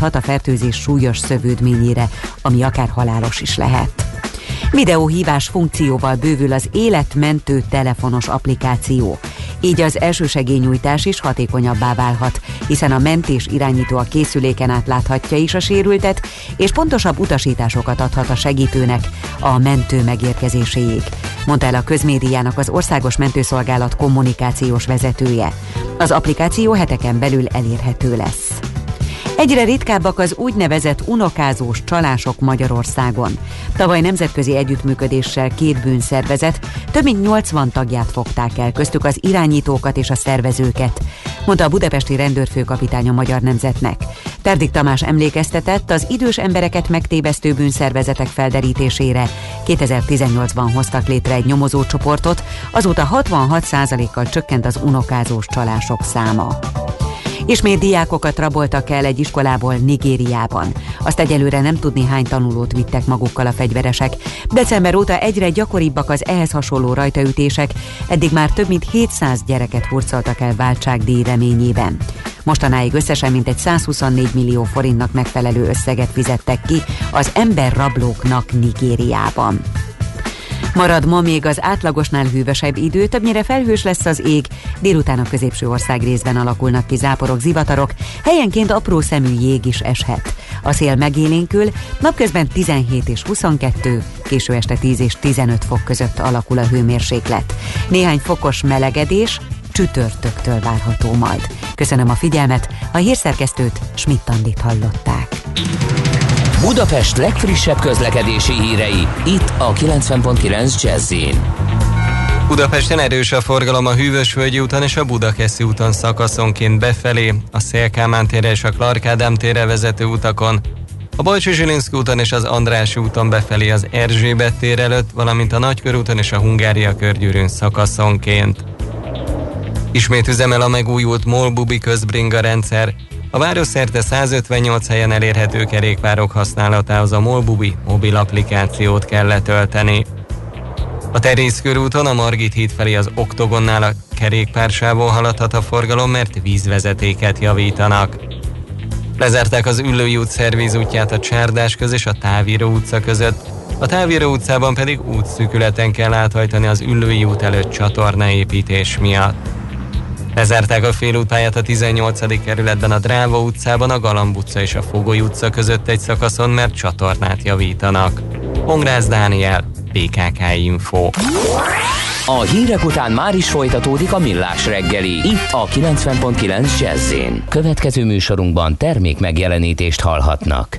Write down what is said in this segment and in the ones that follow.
gyógyíthat a fertőzés súlyos szövődményére, ami akár halálos is lehet. Videóhívás funkcióval bővül az életmentő telefonos applikáció. Így az elsősegélynyújtás is hatékonyabbá válhat, hiszen a mentés irányító a készüléken át láthatja is a sérültet, és pontosabb utasításokat adhat a segítőnek a mentő megérkezéséig, mondta el a közmédiának az Országos Mentőszolgálat kommunikációs vezetője. Az applikáció heteken belül elérhető lesz. Egyre ritkábbak az úgynevezett unokázós csalások Magyarországon. Tavaly nemzetközi együttműködéssel két bűnszervezet több mint 80 tagját fogták el, köztük az irányítókat és a szervezőket, mondta a budapesti rendőrfőkapitány a Magyar Nemzetnek. Terdik Tamás emlékeztetett, az idős embereket megtévesztő bűnszervezetek felderítésére 2018-ban hoztak létre egy nyomozócsoportot, azóta 66%-kal csökkent az unokázós csalások száma. Ismét diákokat raboltak el egy iskolából Nigériában. Azt egyelőre nem tudni hány tanulót vittek magukkal a fegyveresek. December óta egyre gyakoribbak az ehhez hasonló rajtaütések, eddig már több mint 700 gyereket hurcoltak el váltságdíj reményében. Mostanáig összesen mintegy 124 millió forintnak megfelelő összeget fizettek ki az emberrablóknak Nigériában. Marad ma még az átlagosnál hűvösebb idő, többnyire felhős lesz az ég, délután a középső ország részben alakulnak ki záporok, zivatarok, helyenként apró szemű jég is eshet. A szél megélénkül, napközben 17 és 22, késő este 10 és 15 fok között alakul a hőmérséklet. Néhány fokos melegedés, csütörtöktől várható majd. Köszönöm a figyelmet, a hírszerkesztőt Schmidt-Tandit hallották. Budapest legfrissebb közlekedési hírei, itt a 90.9 jazz Budapesten erős a forgalom a Hűvösvölgyi úton és a Budakeszi úton szakaszonként befelé, a Szélkámán térre és a Clark Ádám térre vezető utakon, a Bajcsi Zsilinszki úton és az András úton befelé az Erzsébet tér előtt, valamint a Nagykörúton és a Hungária körgyűrűn szakaszonként. Ismét üzemel a megújult Molbubi közbringa rendszer, a város szerte 158 helyen elérhető kerékpárok használatához a Molbubi mobil applikációt kell letölteni. A Terész körúton a Margit híd felé az Oktogonnál a kerékpársávon haladhat a forgalom, mert vízvezetéket javítanak. Lezárták az Üllői út szervíz útját a Csárdás köz és a Távíró utca között, a Távíró utcában pedig útszűkületen kell áthajtani az Üllői út előtt csatornaépítés miatt. Lezárták a félútpályát a 18. kerületben a Dráva utcában, a Galamb utca és a Fogoly utca között egy szakaszon, mert csatornát javítanak. Hongrász Dániel, PKK Info. A hírek után már is folytatódik a millás reggeli, itt a 90.9 jazz Következő műsorunkban termék megjelenítést hallhatnak.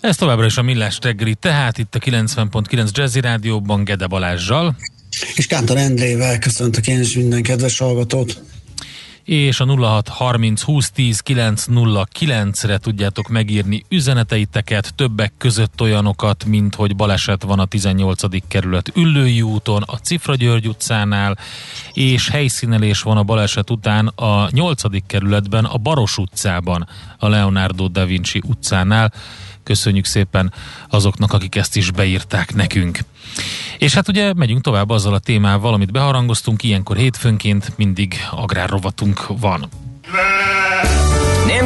Ez továbbra is a Millás reggeli, tehát itt a 90.9 Jazzy Rádióban Gede Balázsjal. És Kántor Endrével köszöntök én is minden kedves hallgatót. És a 0630 2010 909 re tudjátok megírni üzeneteiteket, többek között olyanokat, mint hogy baleset van a 18. kerület Üllői úton, a Cifra György utcánál, és helyszínelés van a baleset után a 8. kerületben, a Baros utcában, a Leonardo da Vinci utcánál Köszönjük szépen azoknak, akik ezt is beírták nekünk. És hát ugye megyünk tovább azzal a témával, amit beharangoztunk, ilyenkor hétfőnként mindig agrárrovatunk van.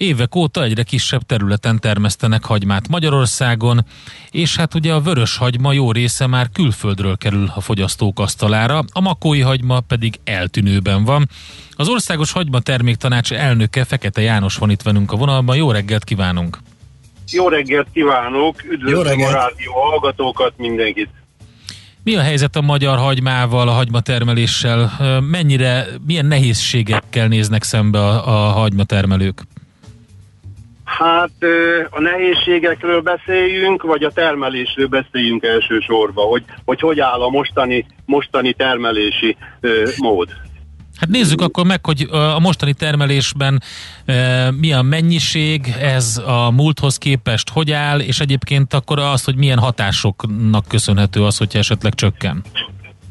Évek óta egyre kisebb területen termesztenek hagymát Magyarországon, és hát ugye a vörös hagyma jó része már külföldről kerül a fogyasztók asztalára, a makói hagyma pedig eltűnőben van. Az Országos Hagyma Terméktanács elnöke Fekete János van itt velünk a vonalban. Jó reggelt kívánunk! Jó reggelt kívánok! Üdvözlöm a rádió hallgatókat, mindenkit! Mi a helyzet a magyar hagymával, a hagymatermeléssel? Mennyire, milyen nehézségekkel néznek szembe a, a hagymatermelők? Hát a nehézségekről beszéljünk, vagy a termelésről beszéljünk elsősorban, hogy hogy, hogy áll a mostani, mostani termelési mód. Hát nézzük akkor meg, hogy a mostani termelésben e, mi a mennyiség, ez a múlthoz képest hogy áll, és egyébként akkor az, hogy milyen hatásoknak köszönhető az, hogyha esetleg csökken.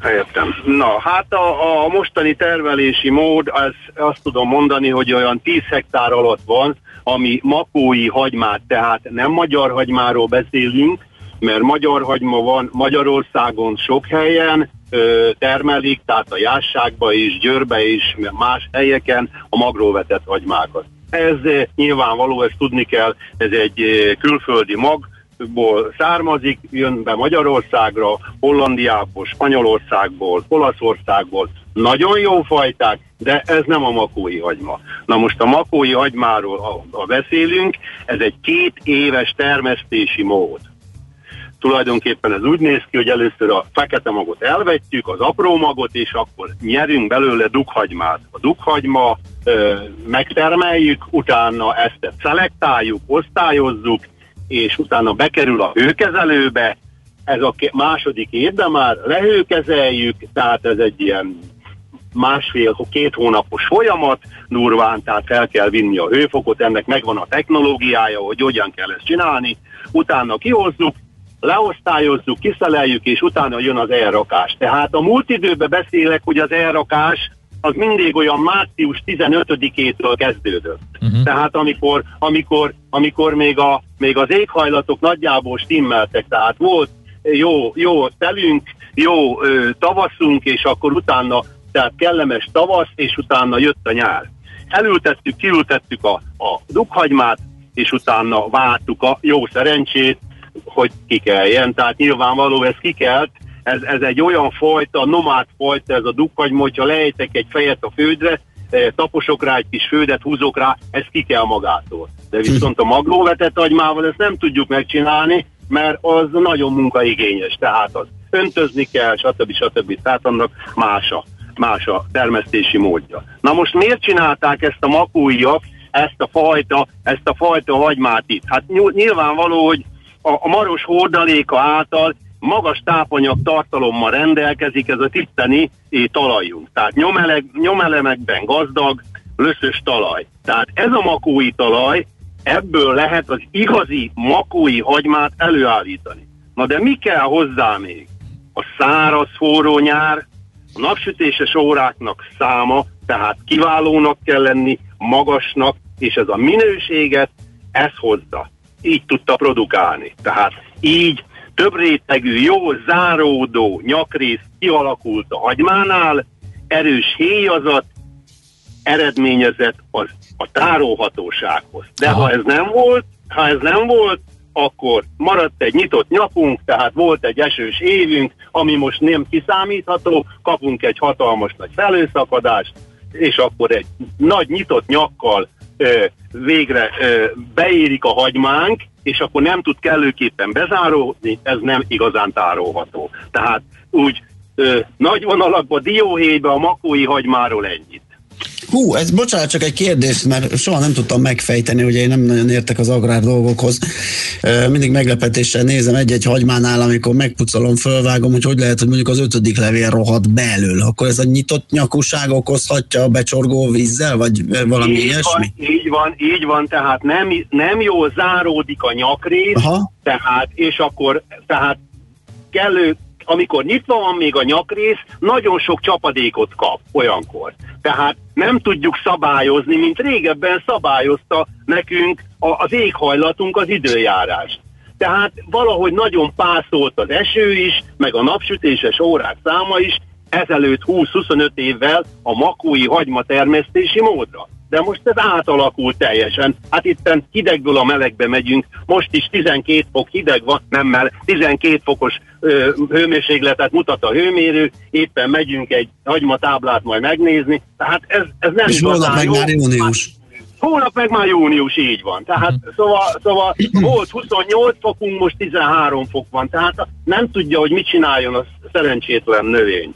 Értem. Na, hát a, a mostani termelési mód, az, azt tudom mondani, hogy olyan 10 hektár alatt van, ami makói hagymát, tehát nem magyar hagymáról beszélünk, mert magyar hagyma van Magyarországon sok helyen, ö, termelik, tehát a Jásságba is, Győrbe is, más helyeken a magróvetett hagymákat. Ez nyilvánvaló, ezt tudni kell, ez egy külföldi mag, ból származik, jön be Magyarországra, Hollandiából, Spanyolországból, Olaszországból. Nagyon jó fajták, de ez nem a makói hagyma. Na most a makói hagymáról, ha beszélünk, ez egy két éves termesztési mód. Tulajdonképpen ez úgy néz ki, hogy először a fekete magot elvetjük, az apró magot, és akkor nyerünk belőle dukhagymát. A dukhagyma ö, megtermeljük, utána ezt szelektáljuk, osztályozzuk, és utána bekerül a hőkezelőbe, ez a második évben már lehőkezeljük, tehát ez egy ilyen másfél-két hónapos folyamat, durván, tehát fel kell vinni a hőfokot, ennek megvan a technológiája, hogy hogyan kell ezt csinálni, utána kihozzuk, leosztályozzuk, kiszeleljük, és utána jön az elrakás. Tehát a múlt időben beszélek, hogy az elrakás az mindig olyan március 15-től kezdődött. Uh-huh. Tehát amikor, amikor, amikor még, a, még az éghajlatok nagyjából stimmeltek, tehát volt jó, jó telünk, jó ö, tavaszunk, és akkor utána, tehát kellemes tavasz, és utána jött a nyár. Elültettük, kiültettük a, a dukhagymát, és utána vártuk a jó szerencsét, hogy kikeljen. Tehát nyilvánvaló ez kikelt, ez, ez egy olyan fajta, nomád fajta, ez a dukkagyma, hogyha lejtek egy fejet a földre, eh, taposok rá egy kis földet, húzok rá, ez ki kell magától. De viszont a maglóvetett agymával ezt nem tudjuk megcsinálni, mert az nagyon munkaigényes, tehát az öntözni kell, stb. stb. Tehát annak más a, más a termesztési módja. Na most miért csinálták ezt a makóiak, ezt a fajta, ezt a fajta hagymát itt? Hát nyilvánvaló, hogy a, a maros hordaléka által magas tápanyag tartalommal rendelkezik ez a tiszteni talajunk. Tehát nyomeleg, nyomelemekben gazdag, löszös talaj. Tehát ez a makói talaj, ebből lehet az igazi makói hagymát előállítani. Na de mi kell hozzá még? a száraz forró nyár, a napsütéses óráknak száma, tehát kiválónak kell lenni, magasnak, és ez a minőséget, ez hozza. Így tudta produkálni. Tehát így több rétegű, jó záródó nyakrész kialakult a hagymánál, erős héjazat, eredményezett az, a tárolhatósághoz. De Aha. ha ez nem volt, ha ez nem volt, akkor maradt egy nyitott nyakunk, tehát volt egy esős évünk, ami most nem kiszámítható, kapunk egy hatalmas nagy felőszakadást, és akkor egy nagy nyitott nyakkal végre beérik a hagymánk, és akkor nem tud kellőképpen bezáródni, ez nem igazán tárolható. Tehát úgy nagy vonalakban dióhéjbe a makói hagymáról ennyit. Hú, ez bocsánat, csak egy kérdés, mert soha nem tudtam megfejteni, hogy én nem nagyon értek az agrár dolgokhoz. Mindig meglepetéssel nézem egy-egy hagymánál, amikor megpucolom, fölvágom, hogy hogy lehet, hogy mondjuk az ötödik levél rohadt belül. Akkor ez a nyitott nyakuság okozhatja a becsorgó vízzel, vagy valami így ilyesmi? Van, így van, így van, tehát nem, nem jól záródik a nyakrész, Aha. tehát, és akkor, tehát kellő amikor nyitva van még a nyakrész, nagyon sok csapadékot kap olyankor. Tehát nem tudjuk szabályozni, mint régebben szabályozta nekünk az éghajlatunk az időjárás. Tehát valahogy nagyon pászolt az eső is, meg a napsütéses órák száma is, ezelőtt 20-25 évvel a makói hagyma termesztési módra de most ez átalakult teljesen. Hát itt hidegből a melegbe megyünk, most is 12 fok hideg van, nem mert 12 fokos ö, hőmérsékletet mutat a hőmérő, éppen megyünk egy hagymatáblát majd megnézni, tehát ez, ez nem És holnap meg már június. Hónap meg már június, így van. Tehát uh-huh. szóval, szóval volt 28 fokunk, most 13 fok van. Tehát nem tudja, hogy mit csináljon a szerencsétlen növény.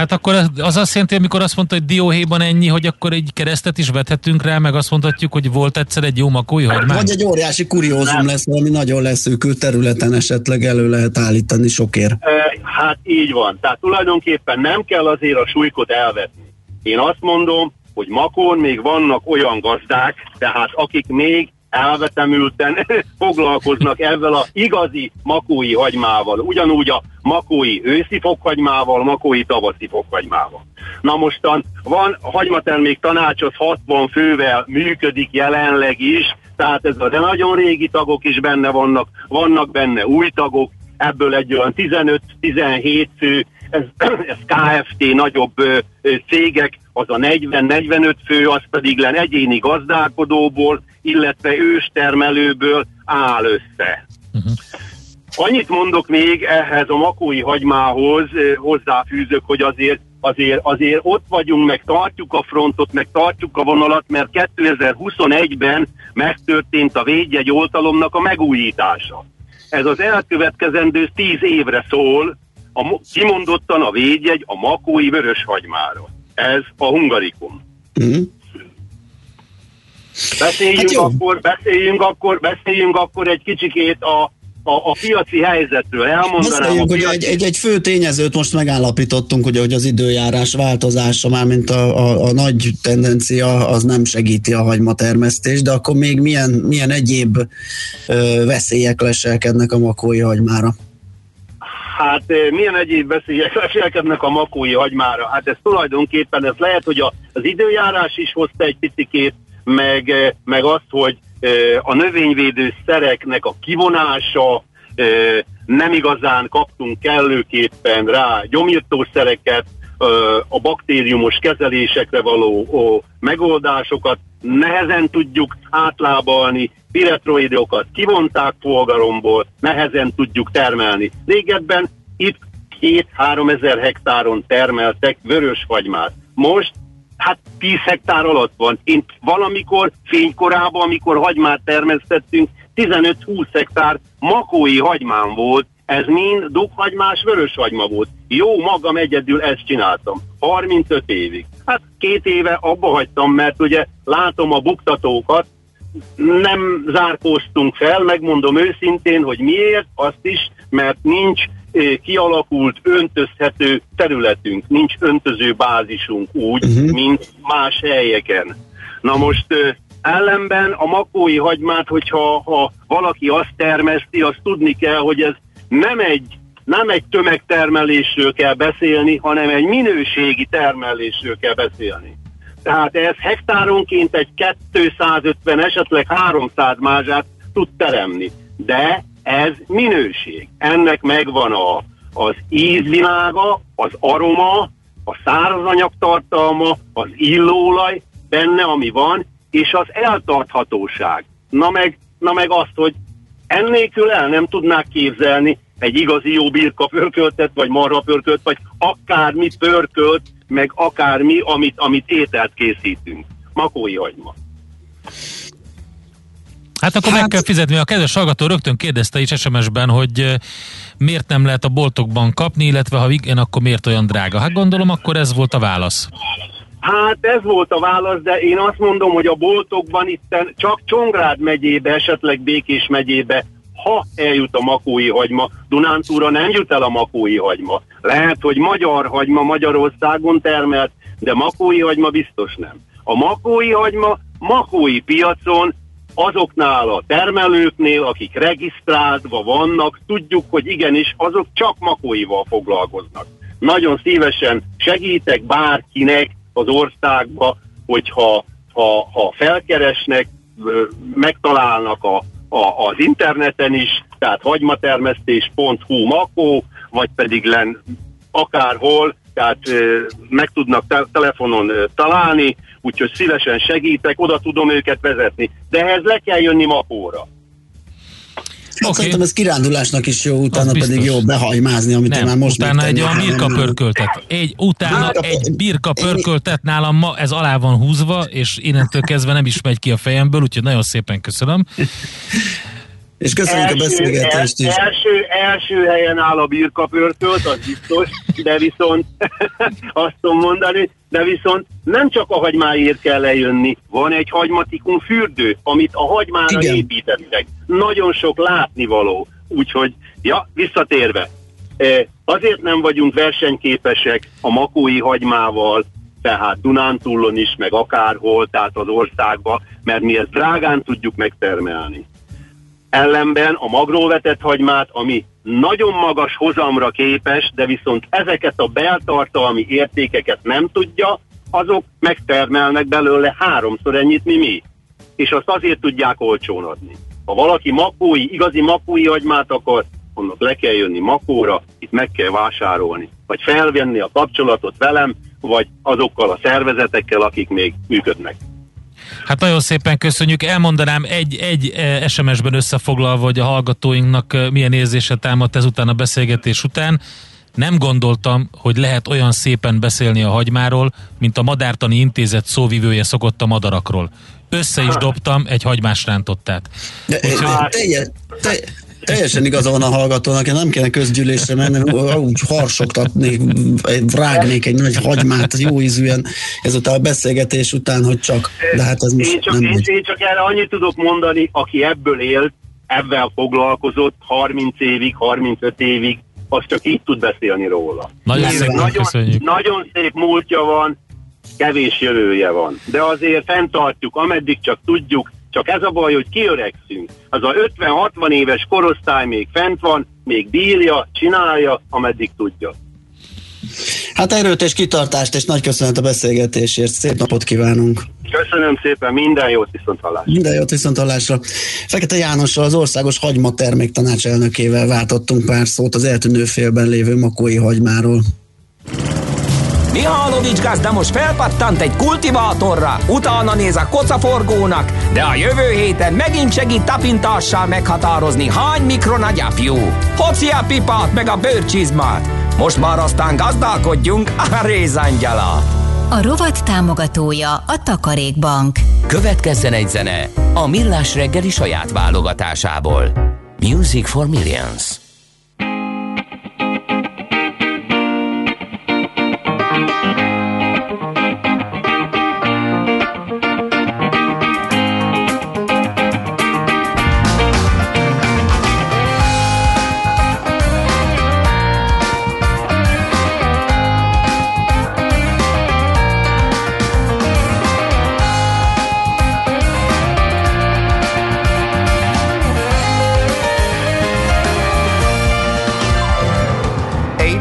Hát akkor az azt jelenti, amikor azt mondta, hogy dióhéjban ennyi, hogy akkor egy keresztet is vethetünk rá, meg azt mondhatjuk, hogy volt egyszer egy jó makói hagymány? Vagy egy óriási kuriózum lesz, valami nagyon leszűkült területen esetleg elő lehet állítani sokért. Hát így van. Tehát tulajdonképpen nem kell azért a súlykot elvetni. Én azt mondom, hogy makón még vannak olyan gazdák, tehát akik még elvetemülten foglalkoznak ezzel a igazi makói hagymával, ugyanúgy a makói őszi fokhagymával, makói tavaszi fokhagymával. Na mostan van hagymatermék tanács, az 60 fővel működik jelenleg is, tehát ez a de nagyon régi tagok is benne vannak, vannak benne új tagok, ebből egy olyan 15-17 fő, ez, ez KFT nagyobb ö, cégek, az a 40-45 fő, az pedig len egyéni gazdálkodóból, illetve őstermelőből áll össze. Uh-huh. Annyit mondok még ehhez a makói hagymához, hozzáfűzök, hogy azért, azért, azért ott vagyunk, meg tartjuk a frontot, meg tartjuk a vonalat, mert 2021-ben megtörtént a védjegy oltalomnak a megújítása. Ez az elkövetkezendő tíz évre szól, a, kimondottan a védjegy a makói vöröshagymára. Ez a hungarikum. Uh-huh. Beszéljünk, hát akkor, beszéljünk, akkor, beszéljünk akkor egy kicsikét a, a, a piaci helyzetről. Elmondanám hogy piaci... egy, egy, egy fő tényezőt most megállapítottunk, ugye, hogy az időjárás változása, már mint a, a, a nagy tendencia, az nem segíti a hagymatermesztést, de akkor még milyen, milyen egyéb ö, veszélyek leselkednek a makói hagymára? Hát milyen egyéb veszélyek leselkednek a makói hagymára? Hát ez tulajdonképpen, ez lehet, hogy az időjárás is hozta egy picikét, meg, eh, meg azt, hogy eh, a növényvédő szereknek a kivonása, eh, nem igazán kaptunk kellőképpen rá gyomírtószereket, a baktériumos kezelésekre való megoldásokat, nehezen tudjuk átlábalni, piretroidokat kivonták polgaromból, nehezen tudjuk termelni. Régebben itt 2-3 ezer hektáron termeltek vörösfagymát. Most hát 10 hektár alatt van. Én valamikor fénykorában, amikor hagymát termesztettünk, 15-20 hektár makói hagymám volt, ez mind dughagymás vöröshagyma volt. Jó magam egyedül ezt csináltam. 35 évig. Hát két éve abba hagytam, mert ugye látom a buktatókat, nem zárkóztunk fel, megmondom őszintén, hogy miért, azt is, mert nincs kialakult öntözhető területünk, nincs öntöző bázisunk úgy, uh-huh. mint más helyeken. Na most ellenben a makói hagymát, hogyha ha valaki azt termeszti, azt tudni kell, hogy ez nem egy nem egy tömegtermelésről kell beszélni, hanem egy minőségi termelésről kell beszélni. Tehát ez hektáronként egy 250, esetleg 300 mázsát tud teremni. De ez minőség. Ennek megvan a, az ízvilága, az aroma, a szárazanyag tartalma, az illóolaj benne, ami van, és az eltarthatóság. Na meg, na meg azt, hogy ennélkül el nem tudnák képzelni egy igazi jó birka pörköltet, vagy marha pörkölt, vagy akármi pörkölt, meg akármi, amit, amit ételt készítünk. Makói hagyma. Hát akkor hát... meg kell fizetni. A kedves hallgató rögtön kérdezte is SMS-ben, hogy miért nem lehet a boltokban kapni, illetve ha igen, akkor miért olyan drága? Hát gondolom, akkor ez volt a válasz. Hát ez volt a válasz, de én azt mondom, hogy a boltokban itt csak Csongrád megyébe, esetleg Békés megyébe, ha eljut a makói hagyma, Dunántúra nem jut el a makói hagyma. Lehet, hogy magyar hagyma Magyarországon termelt, de makói hagyma biztos nem. A makói hagyma makói piacon azoknál a termelőknél, akik regisztráltva vannak, tudjuk, hogy igenis, azok csak makóival foglalkoznak. Nagyon szívesen segítek bárkinek az országba, hogyha ha, ha felkeresnek, megtalálnak a, a, az interneten is, tehát hagymatermesztés.hu makó, vagy pedig len akárhol, tehát meg tudnak te- telefonon találni, úgyhogy szívesen segítek, oda tudom őket vezetni. De ehhez le kell jönni Makóra. Hát okay. Szerintem ez kirándulásnak is jó, utána pedig jó behajmázni, amit nem, már most utána egy olyan birka pörköltet. Egy, utána birka, egy birka pörköltet nálam ma, ez alá van húzva, és innentől kezdve nem is megy ki a fejemből, úgyhogy nagyon szépen köszönöm. És köszönjük első, a beszélgetést is. Első, első helyen áll a birkapörkölt, az biztos, de viszont azt tudom mondani, de viszont nem csak a hagymáért kell lejönni, van egy hagymatikum fürdő, amit a hagymára Igen. építettek. Nagyon sok látnivaló. Úgyhogy, ja, visszatérve, e, azért nem vagyunk versenyképesek a makói hagymával, tehát Dunántúlon is, meg akárhol, tehát az országban, mert mi ezt drágán tudjuk megtermelni. Ellenben a magról vetett hagymát, ami nagyon magas hozamra képes, de viszont ezeket a beltartalmi értékeket nem tudja, azok megtermelnek belőle háromszor ennyit, mi mi. És azt azért tudják olcsón adni. Ha valaki makói, igazi makói hagymát akar, annak le kell jönni makóra, itt meg kell vásárolni. Vagy felvenni a kapcsolatot velem, vagy azokkal a szervezetekkel, akik még működnek. Hát nagyon szépen köszönjük. Elmondanám egy, egy eh, SMS-ben összefoglalva, hogy a hallgatóinknak eh, milyen érzése támadt ezután a beszélgetés után. Nem gondoltam, hogy lehet olyan szépen beszélni a hagymáról, mint a Madártani Intézet szóvivője szokott a madarakról. Össze is dobtam egy hagymás rántottát. Úgyhogy... Teljesen igaza van a hallgatónak, én nem kéne közgyűlésre menni, úgy harsogtatnék, rágnék egy nagy hagymát, jó ízűen ezután a beszélgetés után, hogy csak, de hát ez most én csak, nem én, én csak erre annyit tudok mondani, aki ebből élt, ebben foglalkozott 30 évig, 35 évig, az csak így tud beszélni róla. Nagyon, szépen nagyon, nagyon szép múltja van, kevés jövője van. De azért fenntartjuk, ameddig csak tudjuk, csak ez a baj, hogy kiöregszünk. Az a 50-60 éves korosztály még fent van, még bírja, csinálja, ameddig tudja. Hát erőt és kitartást, és nagy köszönet a beszélgetésért. Szép napot kívánunk! Köszönöm szépen, minden jót viszont hallásra. Minden jót viszont hallásra. Fekete Jánossal, az Országos Hagyma Termék Tanács elnökével váltottunk pár szót az eltűnő félben lévő makói hagymáról. Mihálovics gazda most felpattant egy kultivátorra, utána néz a kocaforgónak, de a jövő héten megint segít tapintással meghatározni, hány mikron a gyapjú. Hoci a pipát meg a bőrcsizmát. Most már aztán gazdálkodjunk a rézangyala. A rovat támogatója a Takarékbank. Következzen egy zene a Millás reggeli saját válogatásából. Music for Millions.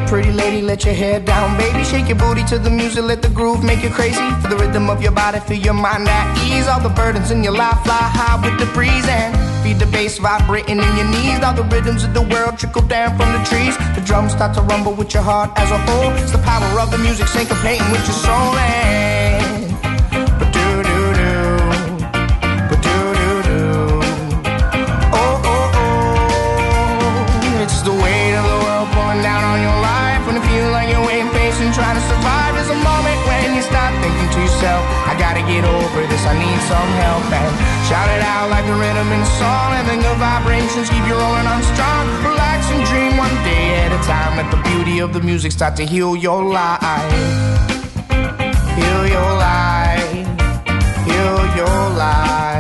Pretty lady, let your hair down, baby. Shake your booty to the music, let the groove make you crazy. For the rhythm of your body, feel your mind at ease. All the burdens in your life fly high with the breeze and feel the bass vibrating in your knees. All the rhythms of the world trickle down from the trees. The drums start to rumble with your heart as a whole. It's the power of the music syncopating with your soul. And I need some help. And shout it out like the rhythm in a song. And then the vibrations keep you rolling on strong. Relax and dream one day at a time. Let the beauty of the music start to heal your life. Heal your life. Heal your life.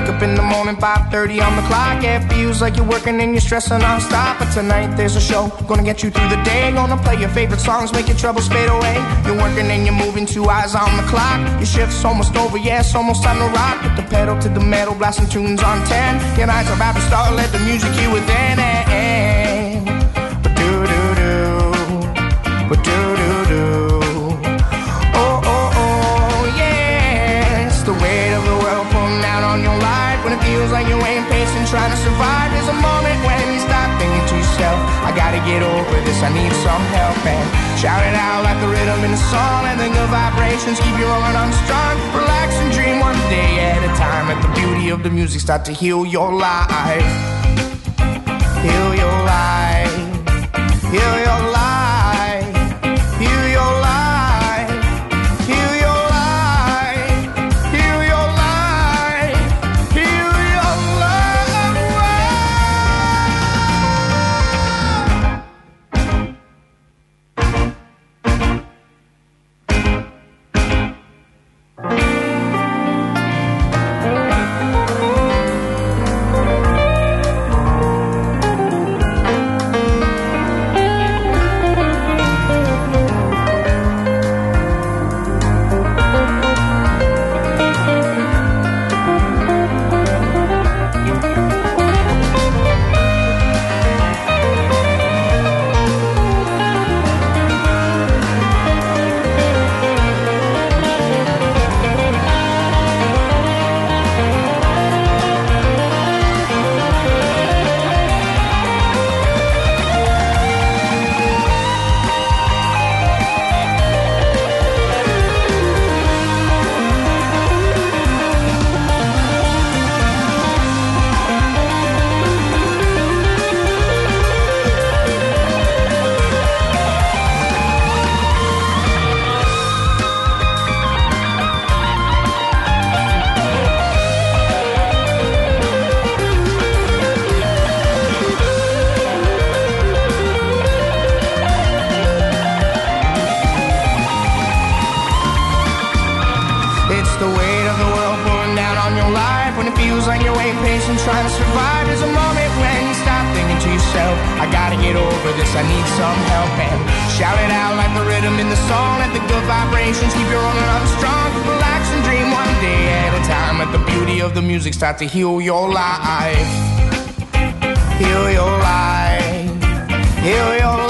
Wake up in the morning, 5.30 on the clock. It feels like you're working and you're stressing non-stop. But tonight there's a show, gonna get you through the day. Gonna play your favorite songs, make your troubles fade away. You're working and you're moving, two eyes on the clock. Your shift's almost over, yeah, it's almost time to rock. Put the pedal to the metal, blasting tunes on 10. Your nights about to start, let the music hear within. Ba-do-do-do, ba-do-do-do. Oh, trying to survive. There's a moment when you stop thinking to yourself, I gotta get over this, I need some help. And shout it out like the rhythm in a song. And then the vibrations keep you rolling on strong. Relax and dream one day at a time. Let the beauty of the music start to heal your life. Heal your life. Heal your life. Gotta get over this, I need some help. And shout it out like the rhythm in the song. Let the good vibrations keep you rolling on strong. Relax and dream one day at a time. Let the beauty of the music start to heal your life. Heal your life. Heal your life.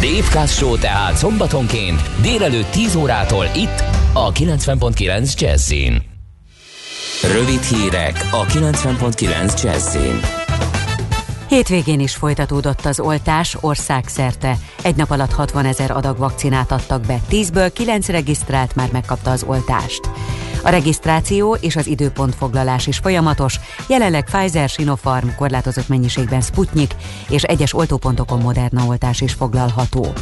Dave Kaz Show tehát szombatonként délelőtt 10 órától itt a 90.9 Jazzin. Rövid hírek a 90.9 Jazzin. Hétvégén is folytatódott az oltás országszerte. Egy nap alatt 60 ezer adag vakcinát adtak be, 10-ből 9 regisztrált már megkapta az oltást. A regisztráció és az időpontfoglalás is folyamatos, jelenleg Pfizer, Sinopharm, korlátozott mennyiségben Sputnik és egyes oltópontokon Moderna oltás is foglalható.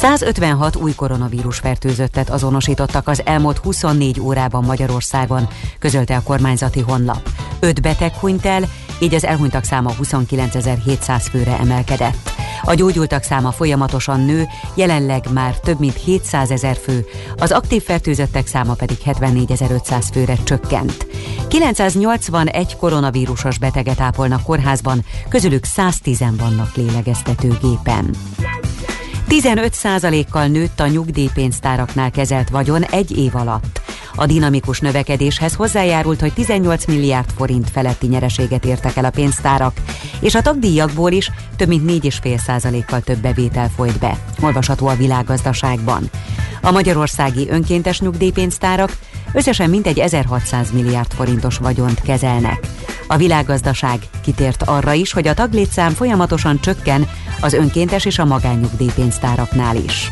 156 új koronavírus fertőzöttet azonosítottak az elmúlt 24 órában Magyarországon, közölte a kormányzati honlap. 5 beteg hunyt el, így az elhunytak száma 29.700 főre emelkedett. A gyógyultak száma folyamatosan nő, jelenleg már több mint 700 ezer fő, az aktív fertőzöttek száma pedig 74.500 főre csökkent. 981 koronavírusos beteget ápolnak kórházban, közülük 110 vannak lélegeztetőgépen. 15%-kal nőtt a nyugdíjpénztáraknál kezelt vagyon egy év alatt. A dinamikus növekedéshez hozzájárult, hogy 18 milliárd forint feletti nyereséget értek el a pénztárak, és a tagdíjakból is több mint 4,5%-kal több bevétel folyt be, olvasható a világgazdaságban. A magyarországi önkéntes nyugdíjpénztárak összesen mintegy 1600 milliárd forintos vagyont kezelnek. A világgazdaság kitért arra is, hogy a taglétszám folyamatosan csökken az önkéntes és a magánnyugdíjpénztáraknál is.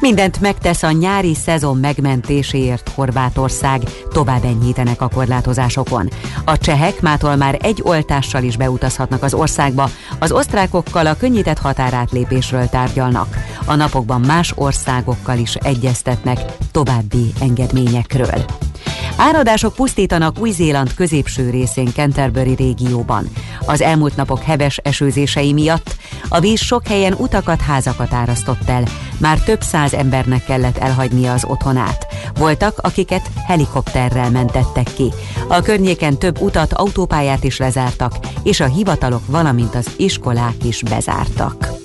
Mindent megtesz a nyári szezon megmentéséért Horvátország, tovább enyhítenek a korlátozásokon. A csehek mától már egy oltással is beutazhatnak az országba, az osztrákokkal a könnyített határátlépésről tárgyalnak. A napokban más országokkal is egyeztetnek további engedményekről. Áradások pusztítanak Új-Zéland középső részén Canterbury régióban. Az elmúlt napok heves esőzései miatt a víz sok helyen utakat, házakat árasztott el. Már több száz embernek kellett elhagynia az otthonát. Voltak, akiket helikopterrel mentettek ki. A környéken több utat, autópályát is lezártak, és a hivatalok, valamint az iskolák is bezártak.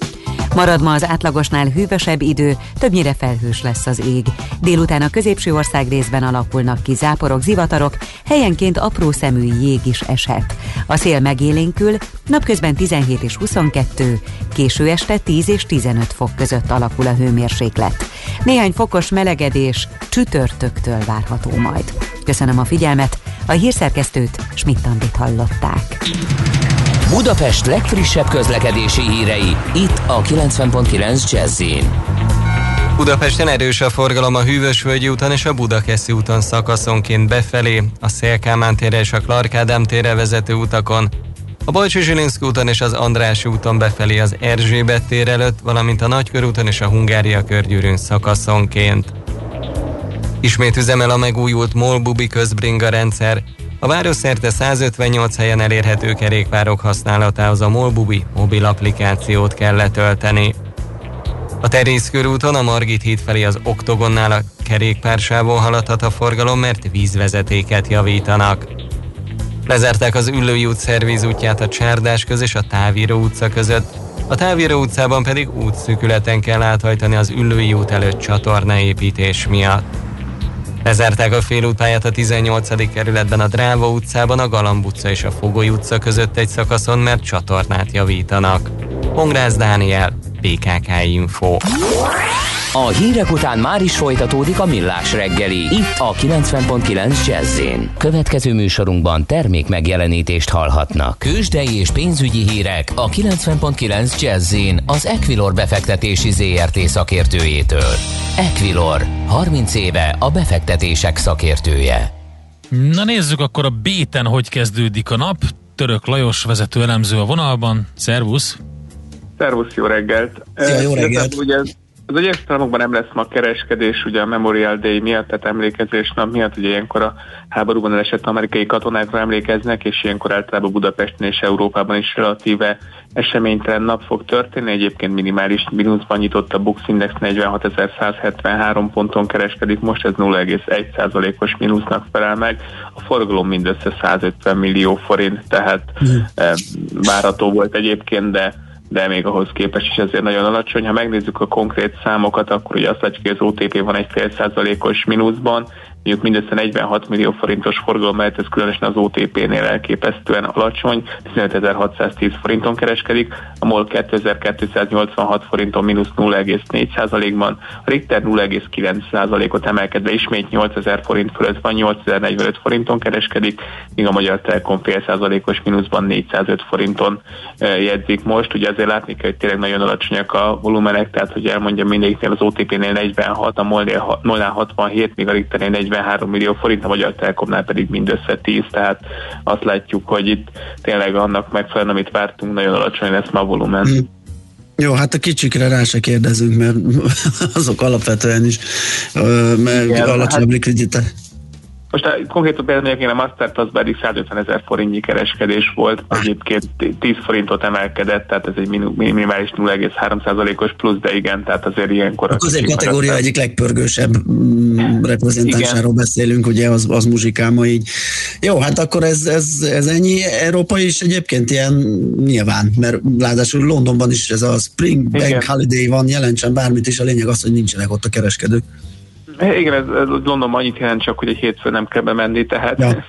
Marad ma az átlagosnál hűvösebb idő, többnyire felhős lesz az ég. Délután a középső ország részben alakulnak ki záporok, zivatarok, helyenként apró szemű jég is eshet. A szél megélénkül, napközben 17 és 22, késő este 10 és 15 fok között alakul a hőmérséklet. Néhány fokos melegedés csütörtöktől várható majd. Köszönöm a figyelmet, a hírszerkesztőt Schmidt-Tandit hallották. Budapest legfrissebb közlekedési hírei, itt a 90.9 jazz Budapesten erős a forgalom a Hűvösvölgyi úton és a Budakeszi úton szakaszonként befelé, a Szélkámán térre és a Clark Ádám térre vezető utakon, a Bajcsi Zsilinszki úton és az Andrási úton befelé az Erzsébet tér előtt, valamint a Nagykörúton és a Hungária körgyűrűn szakaszonként. Ismét üzemel a megújult Molbubi közbringa rendszer, a város szerte 158 helyen elérhető kerékpárok használatához a Molbubi mobil applikációt kell letölteni. A Terész a Margit híd felé az Oktogonnál a kerékpársávon haladhat a forgalom, mert vízvezetéket javítanak. Lezárták az Üllői út szervíz útját a Csárdás köz és a Távíró utca között, a Távíró utcában pedig útszűkületen kell áthajtani az Üllői út előtt csatornaépítés miatt. Lezárták a félútpályát a 18. kerületben a Dráva utcában, a Galamb utca és a Fogoly utca között egy szakaszon, mert csatornát javítanak. Pongrász Dániel, PKK Info. A hírek után már is folytatódik a millás reggeli, itt a 90.9 jazz Következő műsorunkban termék megjelenítést hallhatnak. Kősdei és pénzügyi hírek a 90.9 jazz az Equilor befektetési ZRT szakértőjétől. Equilor, 30 éve a befektetések szakértője. Na nézzük akkor a béten, hogy kezdődik a nap. Török Lajos vezető elemző a vonalban. Szervusz! Szervusz, jó reggelt! Szia, jó reggelt! Ugye az egyes államokban nem lesz ma kereskedés, ugye a Memorial Day miatt, tehát emlékezés nap miatt, ugye ilyenkor a háborúban elesett amerikai katonákra emlékeznek, és ilyenkor általában Budapesten és Európában is relatíve eseménytelen nap fog történni. Egyébként minimális mínuszban nyitott a Bux Index 46.173 ponton kereskedik, most ez 0,1%-os mínusznak felel meg. A forgalom mindössze 150 millió forint, tehát mm. várható volt egyébként, de de még ahhoz képest is ezért nagyon alacsony. Ha megnézzük a konkrét számokat, akkor ugye azt látjuk, hogy az OTP van egy fél százalékos mínuszban, mondjuk mindössze 46 millió forintos forgalom mellett ez különösen az OTP-nél elképesztően alacsony, 15.610 forinton kereskedik, a MOL 2286 forinton mínusz 0,4%-ban, a Richter 0,9%-ot emelkedve ismét 8000 forint fölött van, 8045 forinton kereskedik, míg a Magyar Telekom fél százalékos mínuszban 405 forinton jegyzik most. Ugye azért látni kell, hogy tényleg nagyon alacsonyak a volumenek, tehát hogy elmondjam mindegyiknél az OTP-nél 46, a MOL-nél 67, míg a Richternél 43 millió forint, a Magyar Telekomnál pedig mindössze 10, tehát azt látjuk, hogy itt tényleg annak megfelelően, amit vártunk, nagyon alacsony lesz ma a volumen. Mm. Jó, hát a kicsikre rá se kérdezünk, mert azok alapvetően is meg alacsonyabb hát, likviditás. Most a konkrét például a Masterpass pedig 150 ezer forintnyi kereskedés volt, egyébként 10 forintot emelkedett, tehát ez egy minimális 0,3%-os plusz, de igen, tehát azért ilyenkor... Az azért kategória egyik legpörgősebb mm, reprezentásáról beszélünk, ugye az, az muzsikáma így. Jó, hát akkor ez, ez, ez ennyi. Európa is egyébként ilyen nyilván, mert ráadásul Londonban is ez a Spring Bank igen. Holiday van, jelentsen bármit is, a lényeg az, hogy nincsenek ott a kereskedők. Igen, ez, ez Londonban annyit jelent csak, hogy egy hétfőn nem kell bemenni, tehát ja.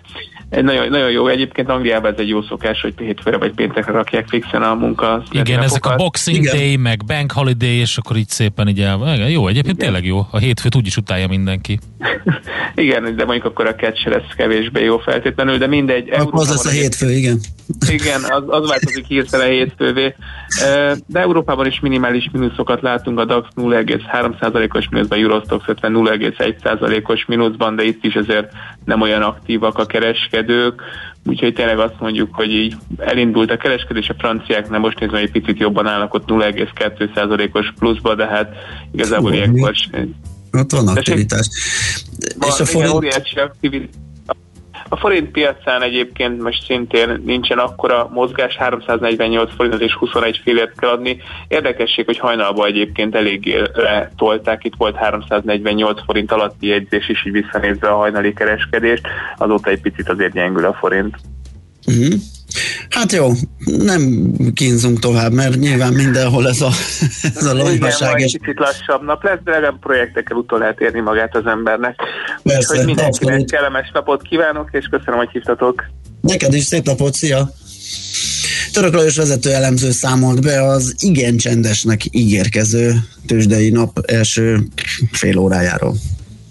egy nagyon, nagyon jó. Egyébként Angliában ez egy jó szokás, hogy hétfőre vagy péntekre rakják fixen a munka. Igen, ezek a Boxing Igen. Day, meg Bank Holiday, és akkor így szépen így el. Jó, egyébként Igen. tényleg jó. A hétfőt úgyis utálja mindenki. igen, de mondjuk akkor a catch lesz kevésbé jó feltétlenül, de mindegy. Akkor az lesz a hétfő, igen. Igen, az, az változik hirtelen hétfővé. De Európában is minimális mínuszokat látunk, a DAX 0,3%-os mínuszban, Eurostox 50 0,1%-os mínuszban, de itt is azért nem olyan aktívak a kereskedők, úgyhogy tényleg azt mondjuk, hogy így elindult a kereskedés, a franciák nem most nézve egy picit jobban állnak ott 0,2%-os pluszba, de hát igazából ilyenkor ott van aktivitás. Van, és a forint... óriási aktivitás. A forint piacán egyébként most szintén nincsen akkora mozgás, 348 forintot és 21 félért kell adni. Érdekesség, hogy hajnalban egyébként eléggé letolták, itt volt 348 forint alatti jegyzés is, így visszanézve a hajnali kereskedést, azóta egy picit azért gyengül a forint. Uh-huh. Hát jó, nem kínzunk tovább, mert nyilván mindenhol ez a, ez a lonyhaság. Igen, és... kicsit lassabb nap lesz, de legalább projektekkel utol lehet érni magát az embernek. Persze, Úgyhogy mindenkinek abszolút. kellemes napot kívánok, és köszönöm, hogy hívtatok. Neked is szép napot, szia! Török Lajos vezető elemző számolt be az igen csendesnek ígérkező tőzsdei nap első fél órájáról.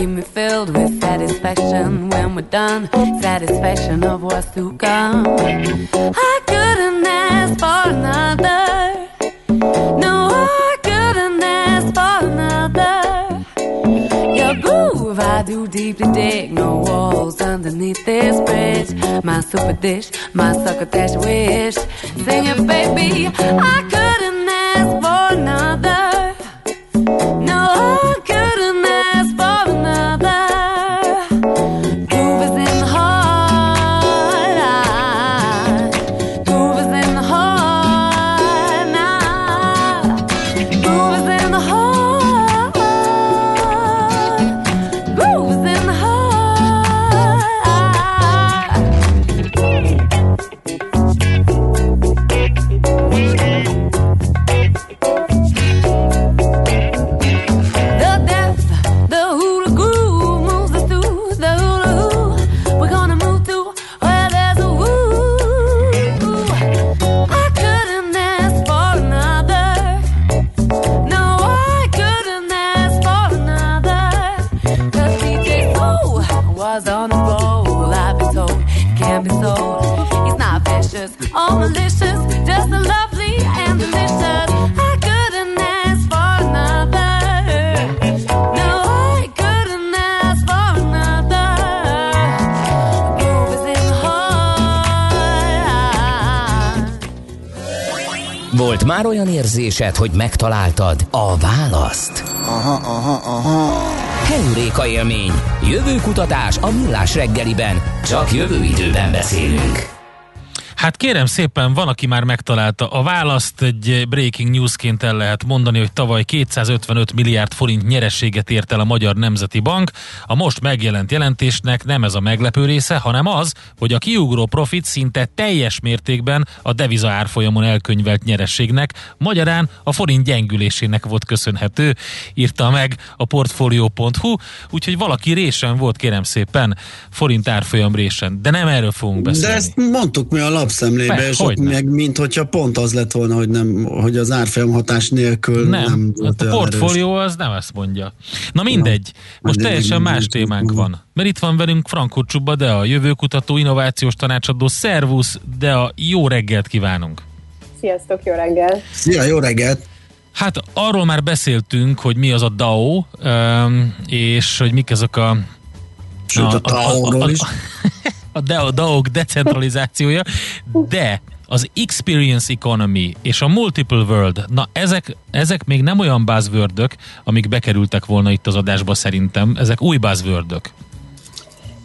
Keep me filled with satisfaction when we're done. Satisfaction of what's to come. I couldn't ask for another. No, I couldn't ask for another. Your groove, I do deeply dig. No walls underneath this bridge. My super dish, my succotash wish. Sing it, baby. I couldn't ask for another. Már olyan érzésed, hogy megtaláltad a választ? Aha, aha, aha. Heuréka élmény. Jövőkutatás a millás reggeliben. Csak jövő időben beszélünk. Hát kérem szépen, van, aki már megtalálta a választ, egy breaking newsként el lehet mondani, hogy tavaly 255 milliárd forint nyerességet ért el a Magyar Nemzeti Bank. A most megjelent jelentésnek nem ez a meglepő része, hanem az, hogy a kiugró profit szinte teljes mértékben a deviza árfolyamon elkönyvelt nyerességnek, magyarán a forint gyengülésének volt köszönhető, írta meg a portfolio.hu, úgyhogy valaki résen volt, kérem szépen, forint árfolyam résen, de nem erről fogunk beszélni. De ezt mondtuk mi a lap lapszemlébe, Be, és ott hogyne. meg mint hogyha pont az lett volna, hogy, nem, hogy az árfolyam hatás nélkül nem, Nem, volt hát a portfólió az nem ezt mondja. Na mindegy, most Mindegy, teljesen mindegy, más mindegy. témánk van. Mert itt van velünk Frankó Csuba, de a jövőkutató, innovációs tanácsadó, szervusz, de a jó reggelt kívánunk. Sziasztok, jó reggel! Szia, jó reggelt! Hát arról már beszéltünk, hogy mi az a DAO, és hogy mik ezek a... Sőt, a DAO-ról is. a DAO, DAO-k decentralizációja, de az experience economy és a multiple world, na ezek, ezek még nem olyan buzzword amik bekerültek volna itt az adásba szerintem, ezek új buzzword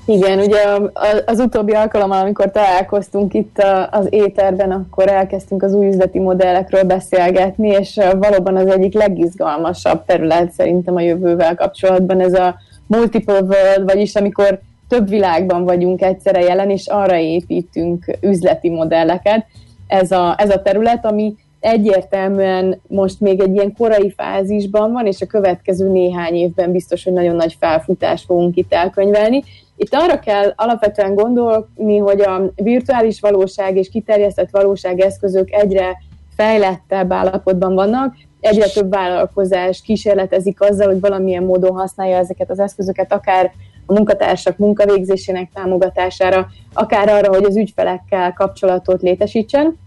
Igen, ugye a- a- az utóbbi alkalommal, amikor találkoztunk itt a- az éterben, akkor elkezdtünk az új üzleti modellekről beszélgetni, és valóban az egyik legizgalmasabb terület szerintem a jövővel kapcsolatban ez a multiple world, vagyis amikor több világban vagyunk egyszerre jelen, és arra építünk üzleti modelleket. Ez a, ez a terület, ami egyértelműen most még egy ilyen korai fázisban van, és a következő néhány évben biztos, hogy nagyon nagy felfutást fogunk itt elkönyvelni. Itt arra kell alapvetően gondolni, hogy a virtuális valóság és kiterjesztett valóság eszközök egyre fejlettebb állapotban vannak, egyre több vállalkozás kísérletezik azzal, hogy valamilyen módon használja ezeket az eszközöket, akár a munkatársak munkavégzésének támogatására, akár arra, hogy az ügyfelekkel kapcsolatot létesítsen.